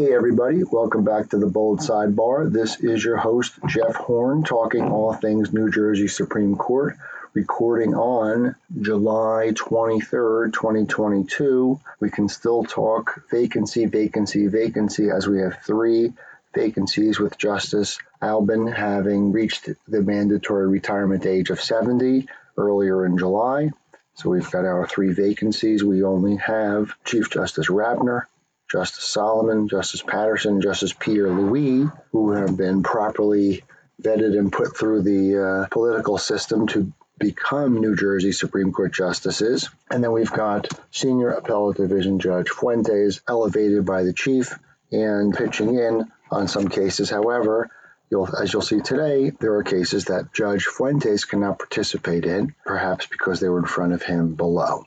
Hey, everybody, welcome back to the Bold Sidebar. This is your host, Jeff Horn, talking all things New Jersey Supreme Court, recording on July 23rd, 2022. We can still talk vacancy, vacancy, vacancy, as we have three vacancies with Justice Albin having reached the mandatory retirement age of 70 earlier in July. So we've got our three vacancies. We only have Chief Justice Rabner, Justice Solomon, Justice Patterson, Justice Pierre Louis, who have been properly vetted and put through the uh, political system to become New Jersey Supreme Court justices. And then we've got Senior Appellate Division Judge Fuentes, elevated by the chief and pitching in on some cases. However, You'll, as you'll see today, there are cases that Judge Fuentes cannot participate in, perhaps because they were in front of him below.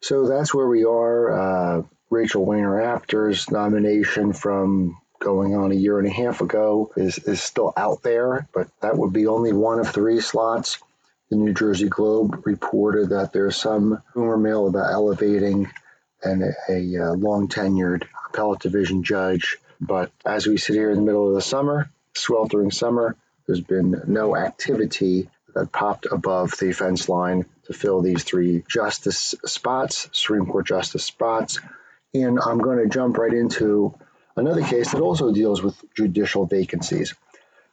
So that's where we are. Uh, Rachel Wainer Apter's nomination from going on a year and a half ago is, is still out there, but that would be only one of three slots. The New Jersey Globe reported that there's some rumor mill about elevating an, a, a long tenured appellate division judge. But as we sit here in the middle of the summer, sweltering summer, there's been no activity that popped above the fence line to fill these three justice spots, Supreme Court justice spots. And I'm going to jump right into another case that also deals with judicial vacancies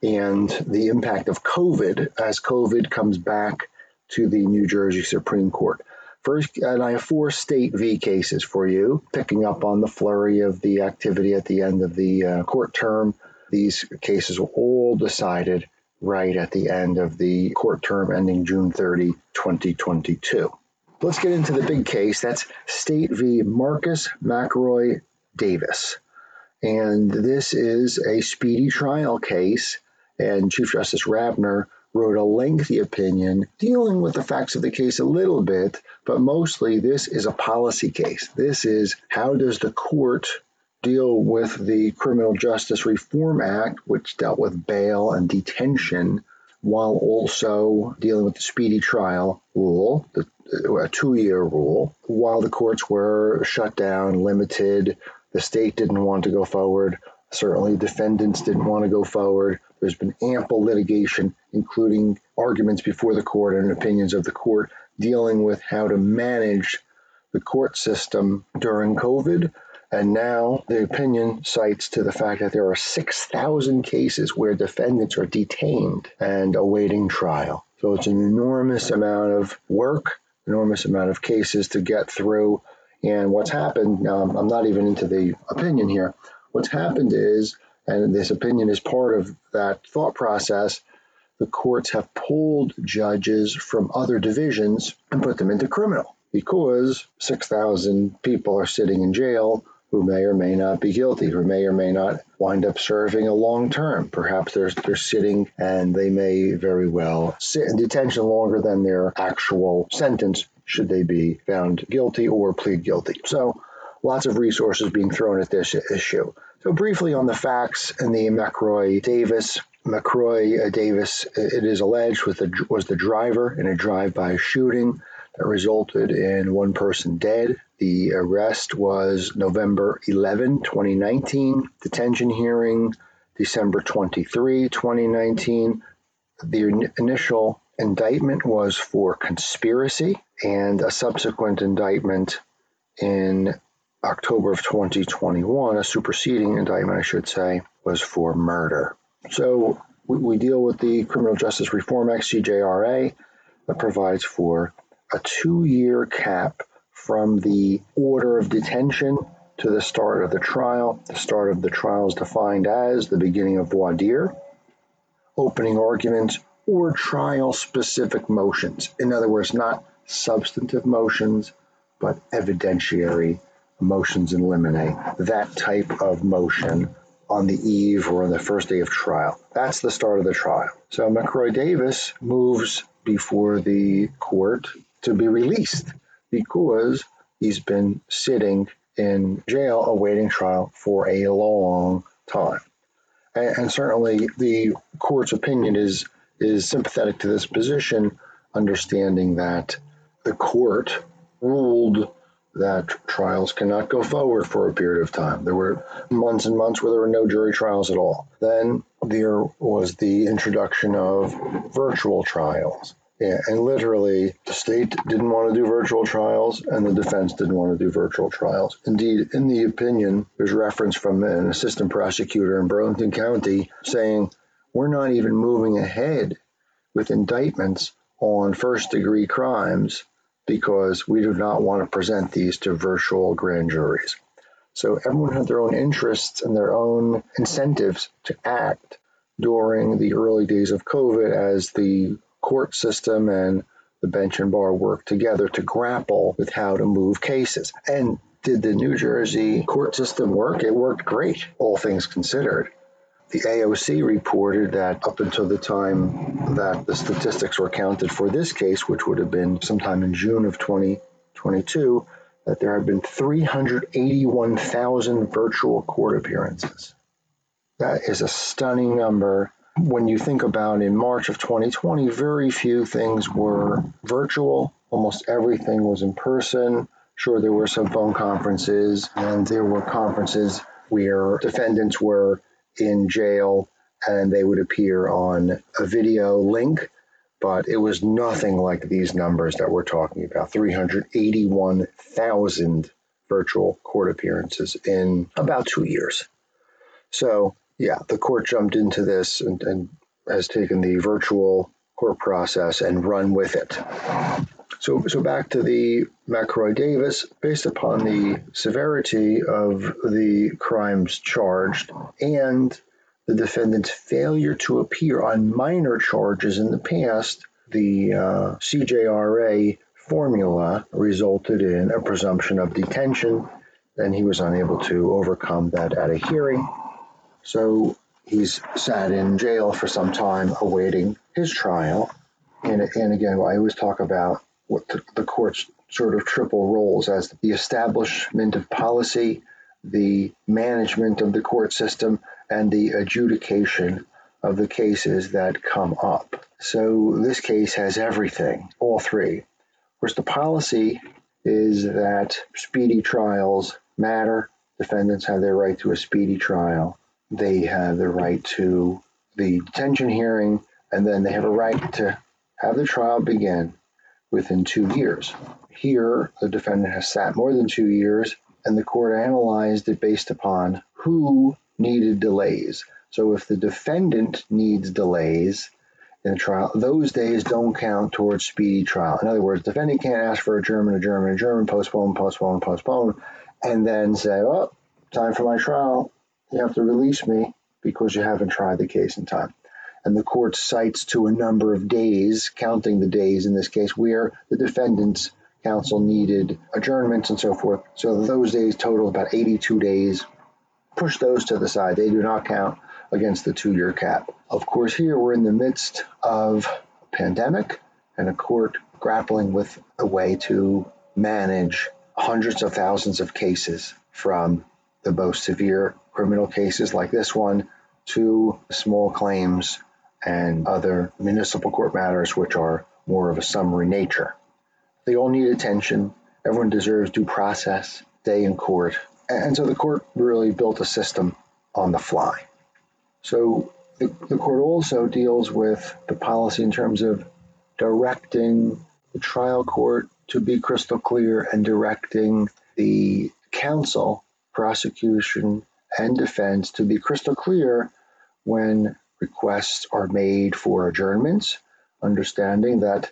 and the impact of COVID as COVID comes back to the New Jersey Supreme Court. First, and I have four state V cases for you, picking up on the flurry of the activity at the end of the uh, court term. These cases were all decided right at the end of the court term ending June 30, 2022. Let's get into the big case. That's State v. Marcus Mackroy Davis. And this is a speedy trial case, and Chief Justice Rabner wrote a lengthy opinion dealing with the facts of the case a little bit, but mostly this is a policy case. This is how does the court deal with the Criminal Justice Reform Act, which dealt with bail and detention, while also dealing with the speedy trial rule, the a two year rule while the courts were shut down, limited. The state didn't want to go forward. Certainly, defendants didn't want to go forward. There's been ample litigation, including arguments before the court and opinions of the court, dealing with how to manage the court system during COVID. And now the opinion cites to the fact that there are 6,000 cases where defendants are detained and awaiting trial. So it's an enormous amount of work enormous amount of cases to get through. And what's happened, um, I'm not even into the opinion here. What's happened is, and this opinion is part of that thought process, the courts have pulled judges from other divisions and put them into criminal because 6,000 people are sitting in jail who may or may not be guilty, who may or may not wind up serving a long term. Perhaps they're, they're sitting and they may very well sit in detention longer than their actual sentence should they be found guilty or plead guilty. So lots of resources being thrown at this issue. So briefly on the facts in the Mackroy Davis Mackroy uh, Davis, it is alleged, the, was the driver in a drive-by shooting that resulted in one person dead. The arrest was November 11, 2019. Detention hearing December 23, 2019. The initial indictment was for conspiracy, and a subsequent indictment in October of 2021, a superseding indictment, I should say, was for murder. So we, we deal with the Criminal Justice Reform Act, CJRA, that provides for a two year cap from the order of detention to the start of the trial. The start of the trial is defined as the beginning of voir dire, opening arguments, or trial specific motions. In other words, not substantive motions, but evidentiary motions in limine, that type of motion on the eve or on the first day of trial. That's the start of the trial. So Mackroy Davis moves before the court to be released because he's been sitting in jail awaiting trial for a long time. And, and certainly the court's opinion is is sympathetic to this position, understanding that the court ruled that trials cannot go forward for a period of time. There were months and months where there were no jury trials at all. Then there was the introduction of virtual trials. Yeah, and literally, the state didn't want to do virtual trials, and the defense didn't want to do virtual trials. Indeed, in the opinion, there's reference from an assistant prosecutor in Burlington County saying, We're not even moving ahead with indictments on first degree crimes because we do not want to present these to virtual grand juries. So everyone had their own interests and their own incentives to act during the early days of COVID as the court system and the bench and bar worked together to grapple with how to move cases. And did the New Jersey court system work? It worked great, all things considered. The AOC reported that up until the time that the statistics were counted for this case, which would have been sometime in June of 2022, that there have been 381,000 virtual court appearances. That is a stunning number when you think about in March of 2020, very few things were virtual. Almost everything was in person. Sure, there were some phone conferences, and there were conferences where defendants were in jail and they would appear on a video link, but it was nothing like these numbers that we're talking about 381,000 virtual court appearances in about two years. So yeah, the court jumped into this and, and has taken the virtual court process and run with it. So, so back to the Mackroy Davis, based upon the severity of the crimes charged and the defendant's failure to appear on minor charges in the past, the uh, CJRA formula resulted in a presumption of detention, and he was unable to overcome that at a hearing. So he's sat in jail for some time awaiting his trial. And, and again, I always talk about what the, the court's sort of triple roles as the establishment of policy, the management of the court system, and the adjudication of the cases that come up. So this case has everything, all three. Of course, the policy is that speedy trials matter. Defendants have their right to a speedy trial they have the right to the detention hearing, and then they have a right to have the trial begin within two years. Here, the defendant has sat more than two years, and the court analyzed it based upon who needed delays. So, if the defendant needs delays in the trial, those days don't count towards speedy trial. In other words, the defendant can't ask for adjournment, adjournment, adjournment, postpone, postpone, postpone, and then say, "Oh, time for my trial." You have to release me because you haven't tried the case in time. And the court cites to a number of days, counting the days in this case, where the defendant's counsel needed adjournments and so forth. So those days total about 82 days. Push those to the side. They do not count against the two year cap. Of course, here we're in the midst of a pandemic and a court grappling with a way to manage hundreds of thousands of cases from the most severe criminal cases like this one to small claims and other municipal court matters, which are more of a summary nature. They all need attention. Everyone deserves due process, day in court. And so the court really built a system on the fly. So the, the court also deals with the policy in terms of directing the trial court to be crystal clear and directing the counsel, prosecution, and defense to be crystal clear when requests are made for adjournments, understanding that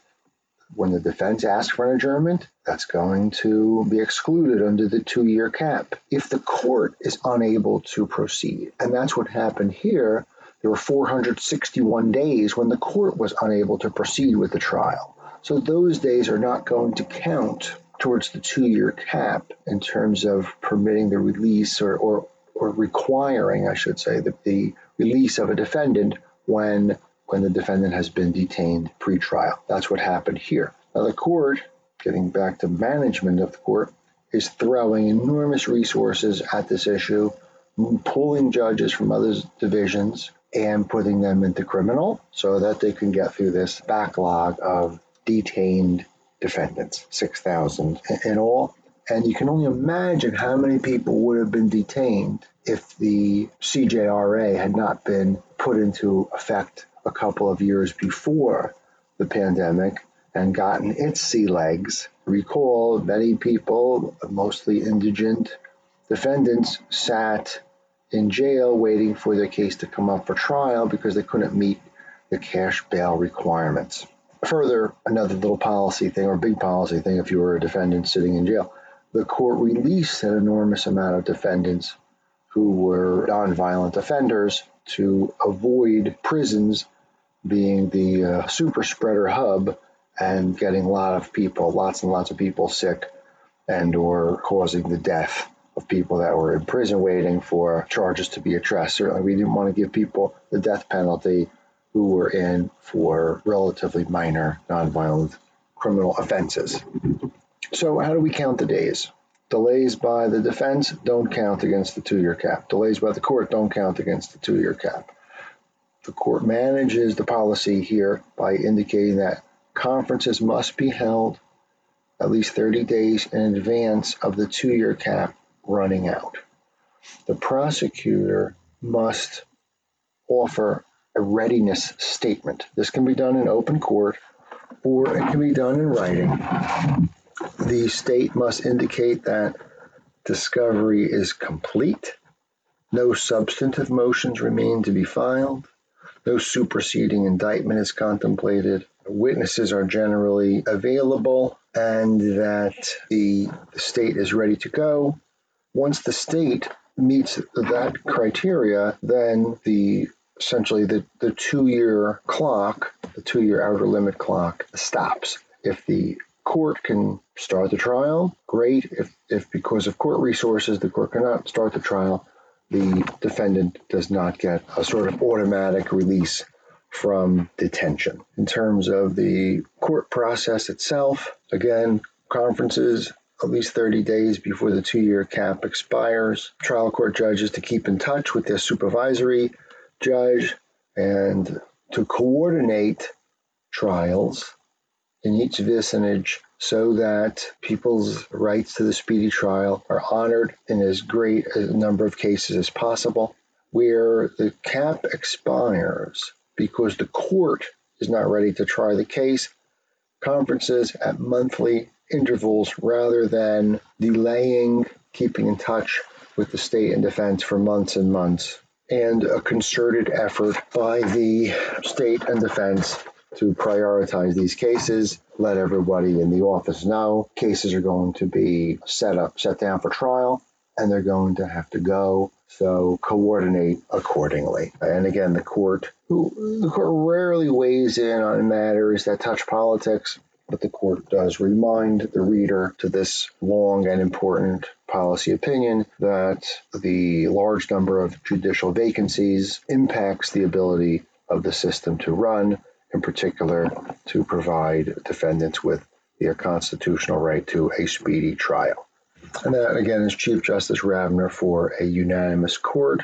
when the defense asks for an adjournment, that's going to be excluded under the two year cap if the court is unable to proceed. And that's what happened here. There were 461 days when the court was unable to proceed with the trial. So those days are not going to count towards the two year cap in terms of permitting the release or, or or requiring, I should say, the, the release of a defendant when when the defendant has been detained pre-trial. That's what happened here. Now the court, getting back to management of the court, is throwing enormous resources at this issue, pulling judges from other divisions and putting them into criminal so that they can get through this backlog of detained defendants, 6,000 in all. And you can only imagine how many people would have been detained if the CJRA had not been put into effect a couple of years before the pandemic and gotten its sea legs. Recall many people, mostly indigent defendants, sat in jail waiting for their case to come up for trial because they couldn't meet the cash bail requirements. Further, another little policy thing or big policy thing if you were a defendant sitting in jail, the court released an enormous amount of defendants who were nonviolent offenders to avoid prisons being the uh, super spreader hub and getting a lot of people, lots and lots of people sick and or causing the death of people that were in prison waiting for charges to be addressed. Certainly, we didn't want to give people the death penalty who were in for relatively minor nonviolent criminal offenses. So, how do we count the days? Delays by the defense don't count against the two year cap. Delays by the court don't count against the two year cap. The court manages the policy here by indicating that conferences must be held at least 30 days in advance of the two year cap running out. The prosecutor must offer a readiness statement. This can be done in open court or it can be done in writing. The state must indicate that discovery is complete, no substantive motions remain to be filed, no superseding indictment is contemplated, witnesses are generally available, and that the state is ready to go. Once the state meets that criteria, then the essentially the, the two year clock, the two year outer limit clock stops. If the court can start the trial, great. If, if because of court resources the court cannot start the trial, the defendant does not get a sort of automatic release from detention. In terms of the court process itself, again, conferences at least 30 days before the two year cap expires. Trial court judges to keep in touch with their supervisory judge and to coordinate trials in each vicinage so that people's rights to the speedy trial are honored in as great a number of cases as possible. Where the cap expires because the court is not ready to try the case, conferences at monthly intervals rather than delaying keeping in touch with the state and defense for months and months, and a concerted effort by the state and defense to prioritize these cases, let everybody in the office know cases are going to be set up, set down for trial, and they're going to have to go. So coordinate accordingly. And again, the court, who, the court rarely weighs in on matters that touch politics, but the court does remind the reader to this long and important policy opinion that the large number of judicial vacancies impacts the ability of the system to run, in particular to provide defendants with their constitutional right to a speedy trial. And that again is Chief Justice Rabner for a unanimous court.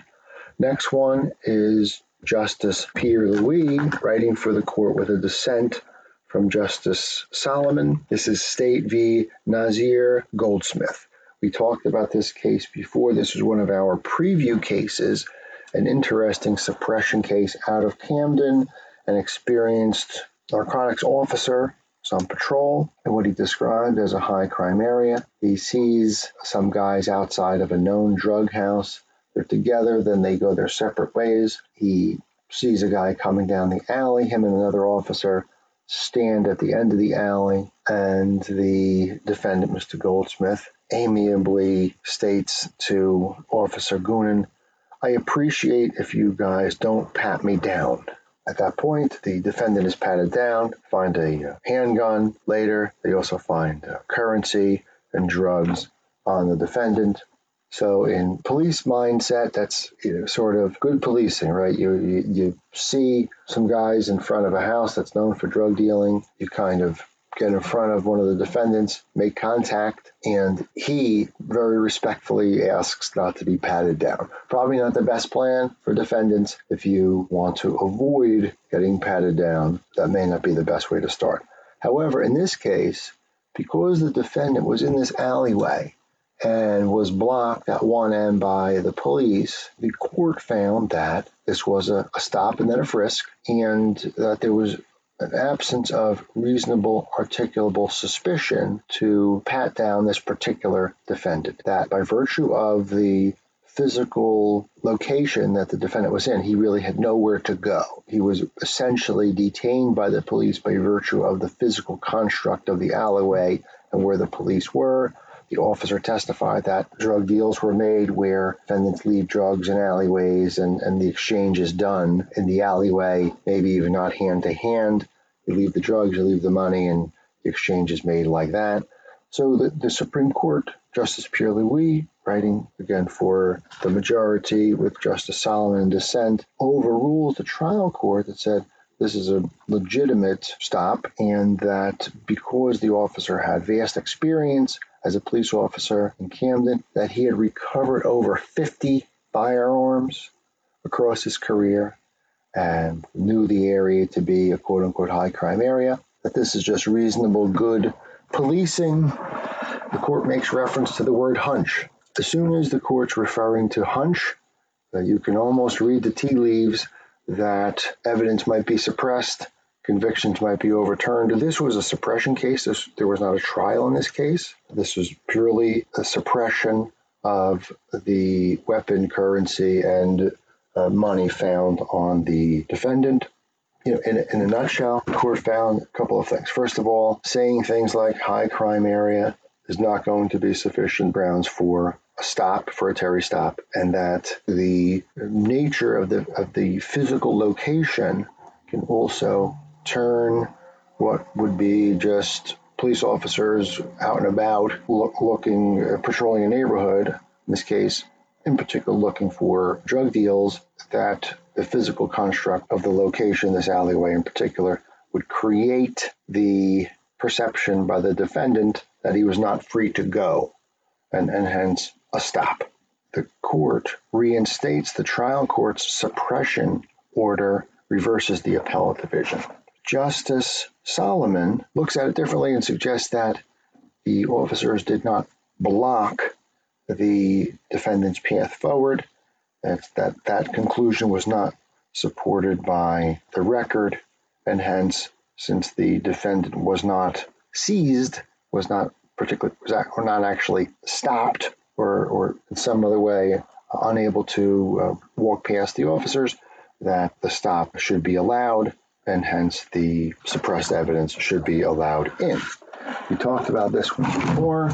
Next one is Justice Pierre Louis writing for the court with a dissent from Justice Solomon. This is State v. Nazir Goldsmith. We talked about this case before. This is one of our preview cases, an interesting suppression case out of Camden. An experienced narcotics officer is on patrol in what he described as a high crime area. He sees some guys outside of a known drug house. They're together, then they go their separate ways. He sees a guy coming down the alley, him and another officer stand at the end of the alley, and the defendant, Mr. Goldsmith, amiably states to Officer Goonan, I appreciate if you guys don't pat me down. At that point, the defendant is patted down, find a uh, handgun. Later, they also find uh, currency and drugs on the defendant. So in police mindset, that's you know, sort of good policing, right? You, you, you see some guys in front of a house that's known for drug dealing. You kind of get in front of one of the defendants, make contact, and he very respectfully asks not to be patted down. Probably not the best plan for defendants if you want to avoid getting patted down. That may not be the best way to start. However, in this case, because the defendant was in this alleyway and was blocked at one end by the police, the court found that this was a, a stop and then a frisk, and that there was an absence of reasonable articulable suspicion to pat down this particular defendant. That by virtue of the physical location that the defendant was in, he really had nowhere to go. He was essentially detained by the police by virtue of the physical construct of the alleyway and where the police were. The officer testified that drug deals were made where defendants leave drugs in alleyways and, and the exchange is done in the alleyway, maybe even not hand to hand. You leave the drugs, you leave the money, and the exchange is made like that. So the, the Supreme Court, Justice Pierre Louis, writing again for the majority with Justice Solomon in dissent, overrules the trial court that said this is a legitimate stop and that because the officer had vast experience as a police officer in Camden, that he had recovered over 50 firearms across his career and knew the area to be a quote unquote high crime area, that this is just reasonable, good policing. The court makes reference to the word hunch. As soon as the court's referring to hunch, uh, you can almost read the tea leaves that evidence might be suppressed, convictions might be overturned. This was a suppression case. This, there was not a trial in this case. This was purely a suppression of the weapon, currency, and uh, money found on the defendant. You know, in, in a nutshell, the court found a couple of things. First of all, saying things like high crime area is not going to be sufficient grounds for a stop for a Terry stop, and that the nature of the of the physical location can also turn what would be just police officers out and about look, looking uh, patrolling a neighborhood in this case in particular looking for drug deals that the physical construct of the location, this alleyway in particular, would create the perception by the defendant that he was not free to go, and, and hence a stop. The court reinstates the trial court's suppression order, reverses the appellate division. Justice Solomon looks at it differently and suggests that the officers did not block the defendant's path forward. That, that that conclusion was not supported by the record, and hence, since the defendant was not seized, was not particularly was or not actually stopped, or or in some other way uh, unable to uh, walk past the officers, that the stop should be allowed, and hence the suppressed evidence should be allowed in. We talked about this one before.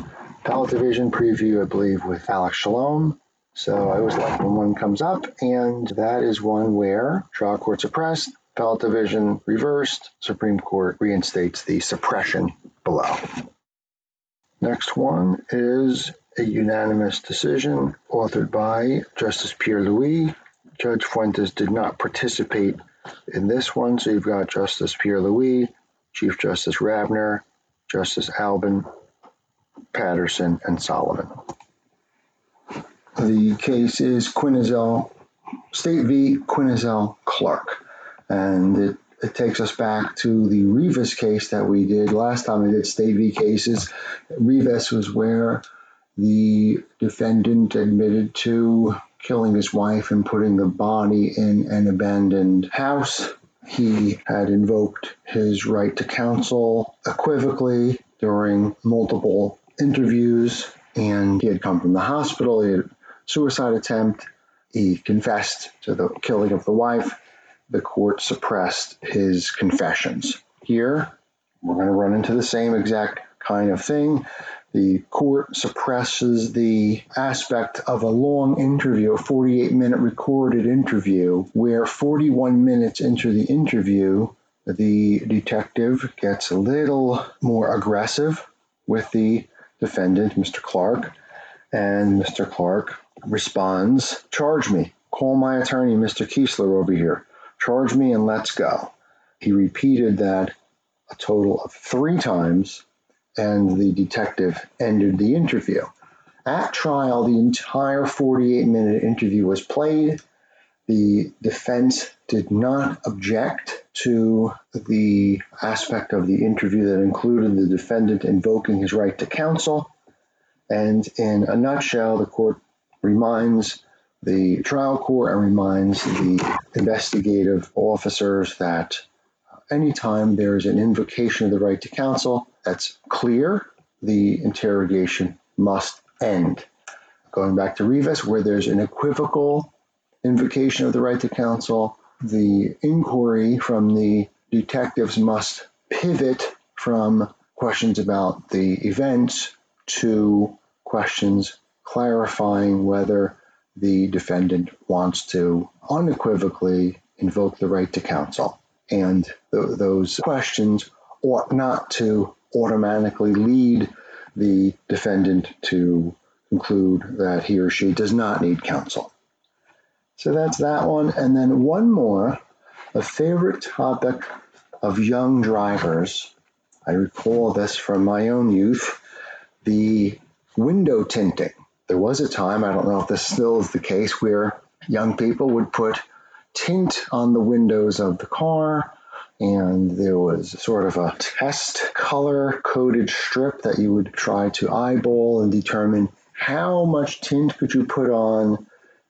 Appellate Division preview, I believe, with Alex Shalom. So I always like when one comes up, and that is one where trial court suppressed, appellate division reversed, Supreme Court reinstates the suppression below. Next one is a unanimous decision authored by Justice Pierre Louis. Judge Fuentes did not participate in this one, so you've got Justice Pierre Louis, Chief Justice Rabner, Justice Albin, Patterson, and Solomon. The case is Quinzel, State v. Quinzel Clark, and it, it takes us back to the Rivas case that we did last time we did State v. cases. Rivas was where the defendant admitted to killing his wife and putting the body in an abandoned house. He had invoked his right to counsel equivocally during multiple interviews, and he had come from the hospital. He had a suicide attempt. He confessed to the killing of the wife. The court suppressed his confessions. Here, we're going to run into the same exact kind of thing. The court suppresses the aspect of a long interview, a 48 minute recorded interview, where 41 minutes into the interview, the detective gets a little more aggressive with the defendant, Mr. Clark, and Mr. Clark responds, Charge me. Call my attorney, Mr. Kiesler, over here. Charge me and let's go. He repeated that a total of three times, and the detective ended the interview. At trial, the entire 48 minute interview was played. The defense did not object to the aspect of the interview that included the defendant invoking his right to counsel. And in a nutshell, the court reminds the trial court and reminds the investigative officers that uh, anytime there's an invocation of the right to counsel that's clear, the interrogation must end. Going back to Rivas, where there's an equivocal invocation of the right to counsel, the inquiry from the detectives must pivot from questions about the events to questions clarifying whether the defendant wants to unequivocally invoke the right to counsel. And th- those questions ought not to automatically lead the defendant to conclude that he or she does not need counsel. So that's that one. And then one more, a favorite topic of young drivers. I recall this from my own youth the window tinting. There was a time, I don't know if this still is the case, where young people would put tint on the windows of the car and there was sort of a test color coded strip that you would try to eyeball and determine how much tint could you put on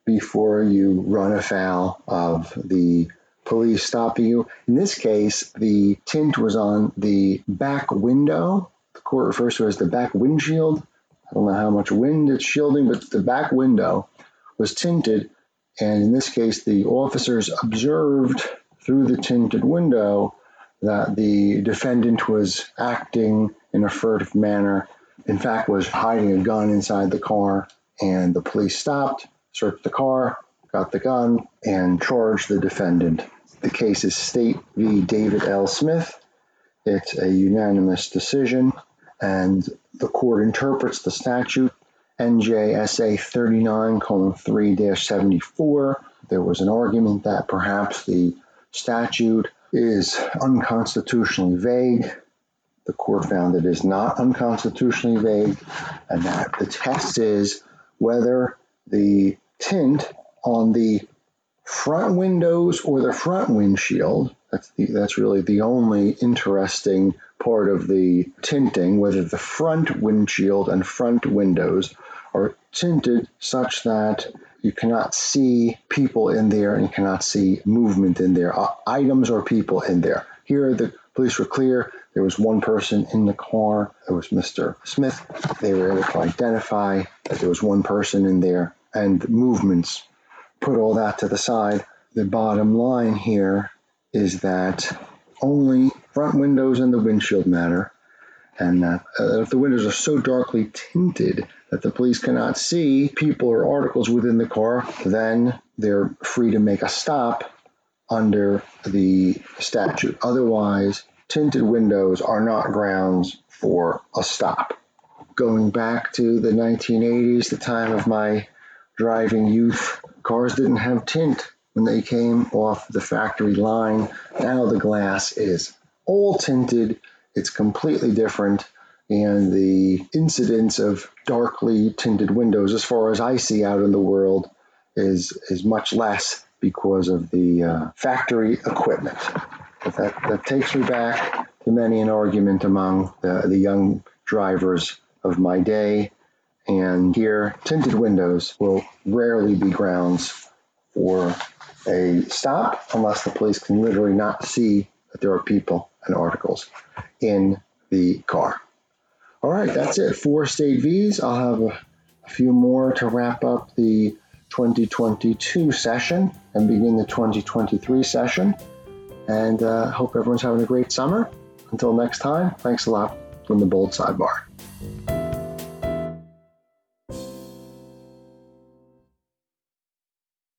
before you run afoul of the police stopping you. In this case, the tint was on the back window. The court refers to it as the back windshield. I don't know how much wind it's shielding, but the back window was tinted. And in this case, the officers observed through the tinted window that the defendant was acting in a furtive manner, in fact, was hiding a gun inside the car, and the police stopped, searched the car, got the gun, and charged the defendant. The case is State v. David L. Smith. It's a unanimous decision, and the court interprets the statute NJSA 39 3 74. There was an argument that perhaps the statute is unconstitutionally vague. The court found it is not unconstitutionally vague, and that the test is whether the tint on the front windows or the front windshield. That's the, that's really the only interesting part of the tinting, whether the front windshield and front windows are tinted such that you cannot see people in there and cannot see movement in there, uh, items or people in there. Here, the police were clear. There was one person in the car. It was Mr. Smith. They were able to identify that there was one person in there and movements. Put all that to the side. The bottom line here is that only front windows and the windshield matter, and uh, if the windows are so darkly tinted that the police cannot see people or articles within the car, then they're free to make a stop under the statute. Otherwise, tinted windows are not grounds for a stop. Going back to the 1980s, the time of my driving youth, cars didn't have tint when they came off the factory line. Now the glass is all tinted, it's completely different and the incidence of darkly tinted windows, as far as I see out in the world, is is much less because of the uh, factory equipment. But that, that takes me back to many an argument among the, the young drivers of my day. And here, tinted windows will rarely be grounds for a stop unless the police can literally not see that there are people and articles in the car. All right, that's it. Four state Vs. I'll have a, a few more to wrap up the 2022 session and begin the 2023 session. And uh, hope everyone's having a great summer. Until next time, thanks a lot from the Bold Sidebar.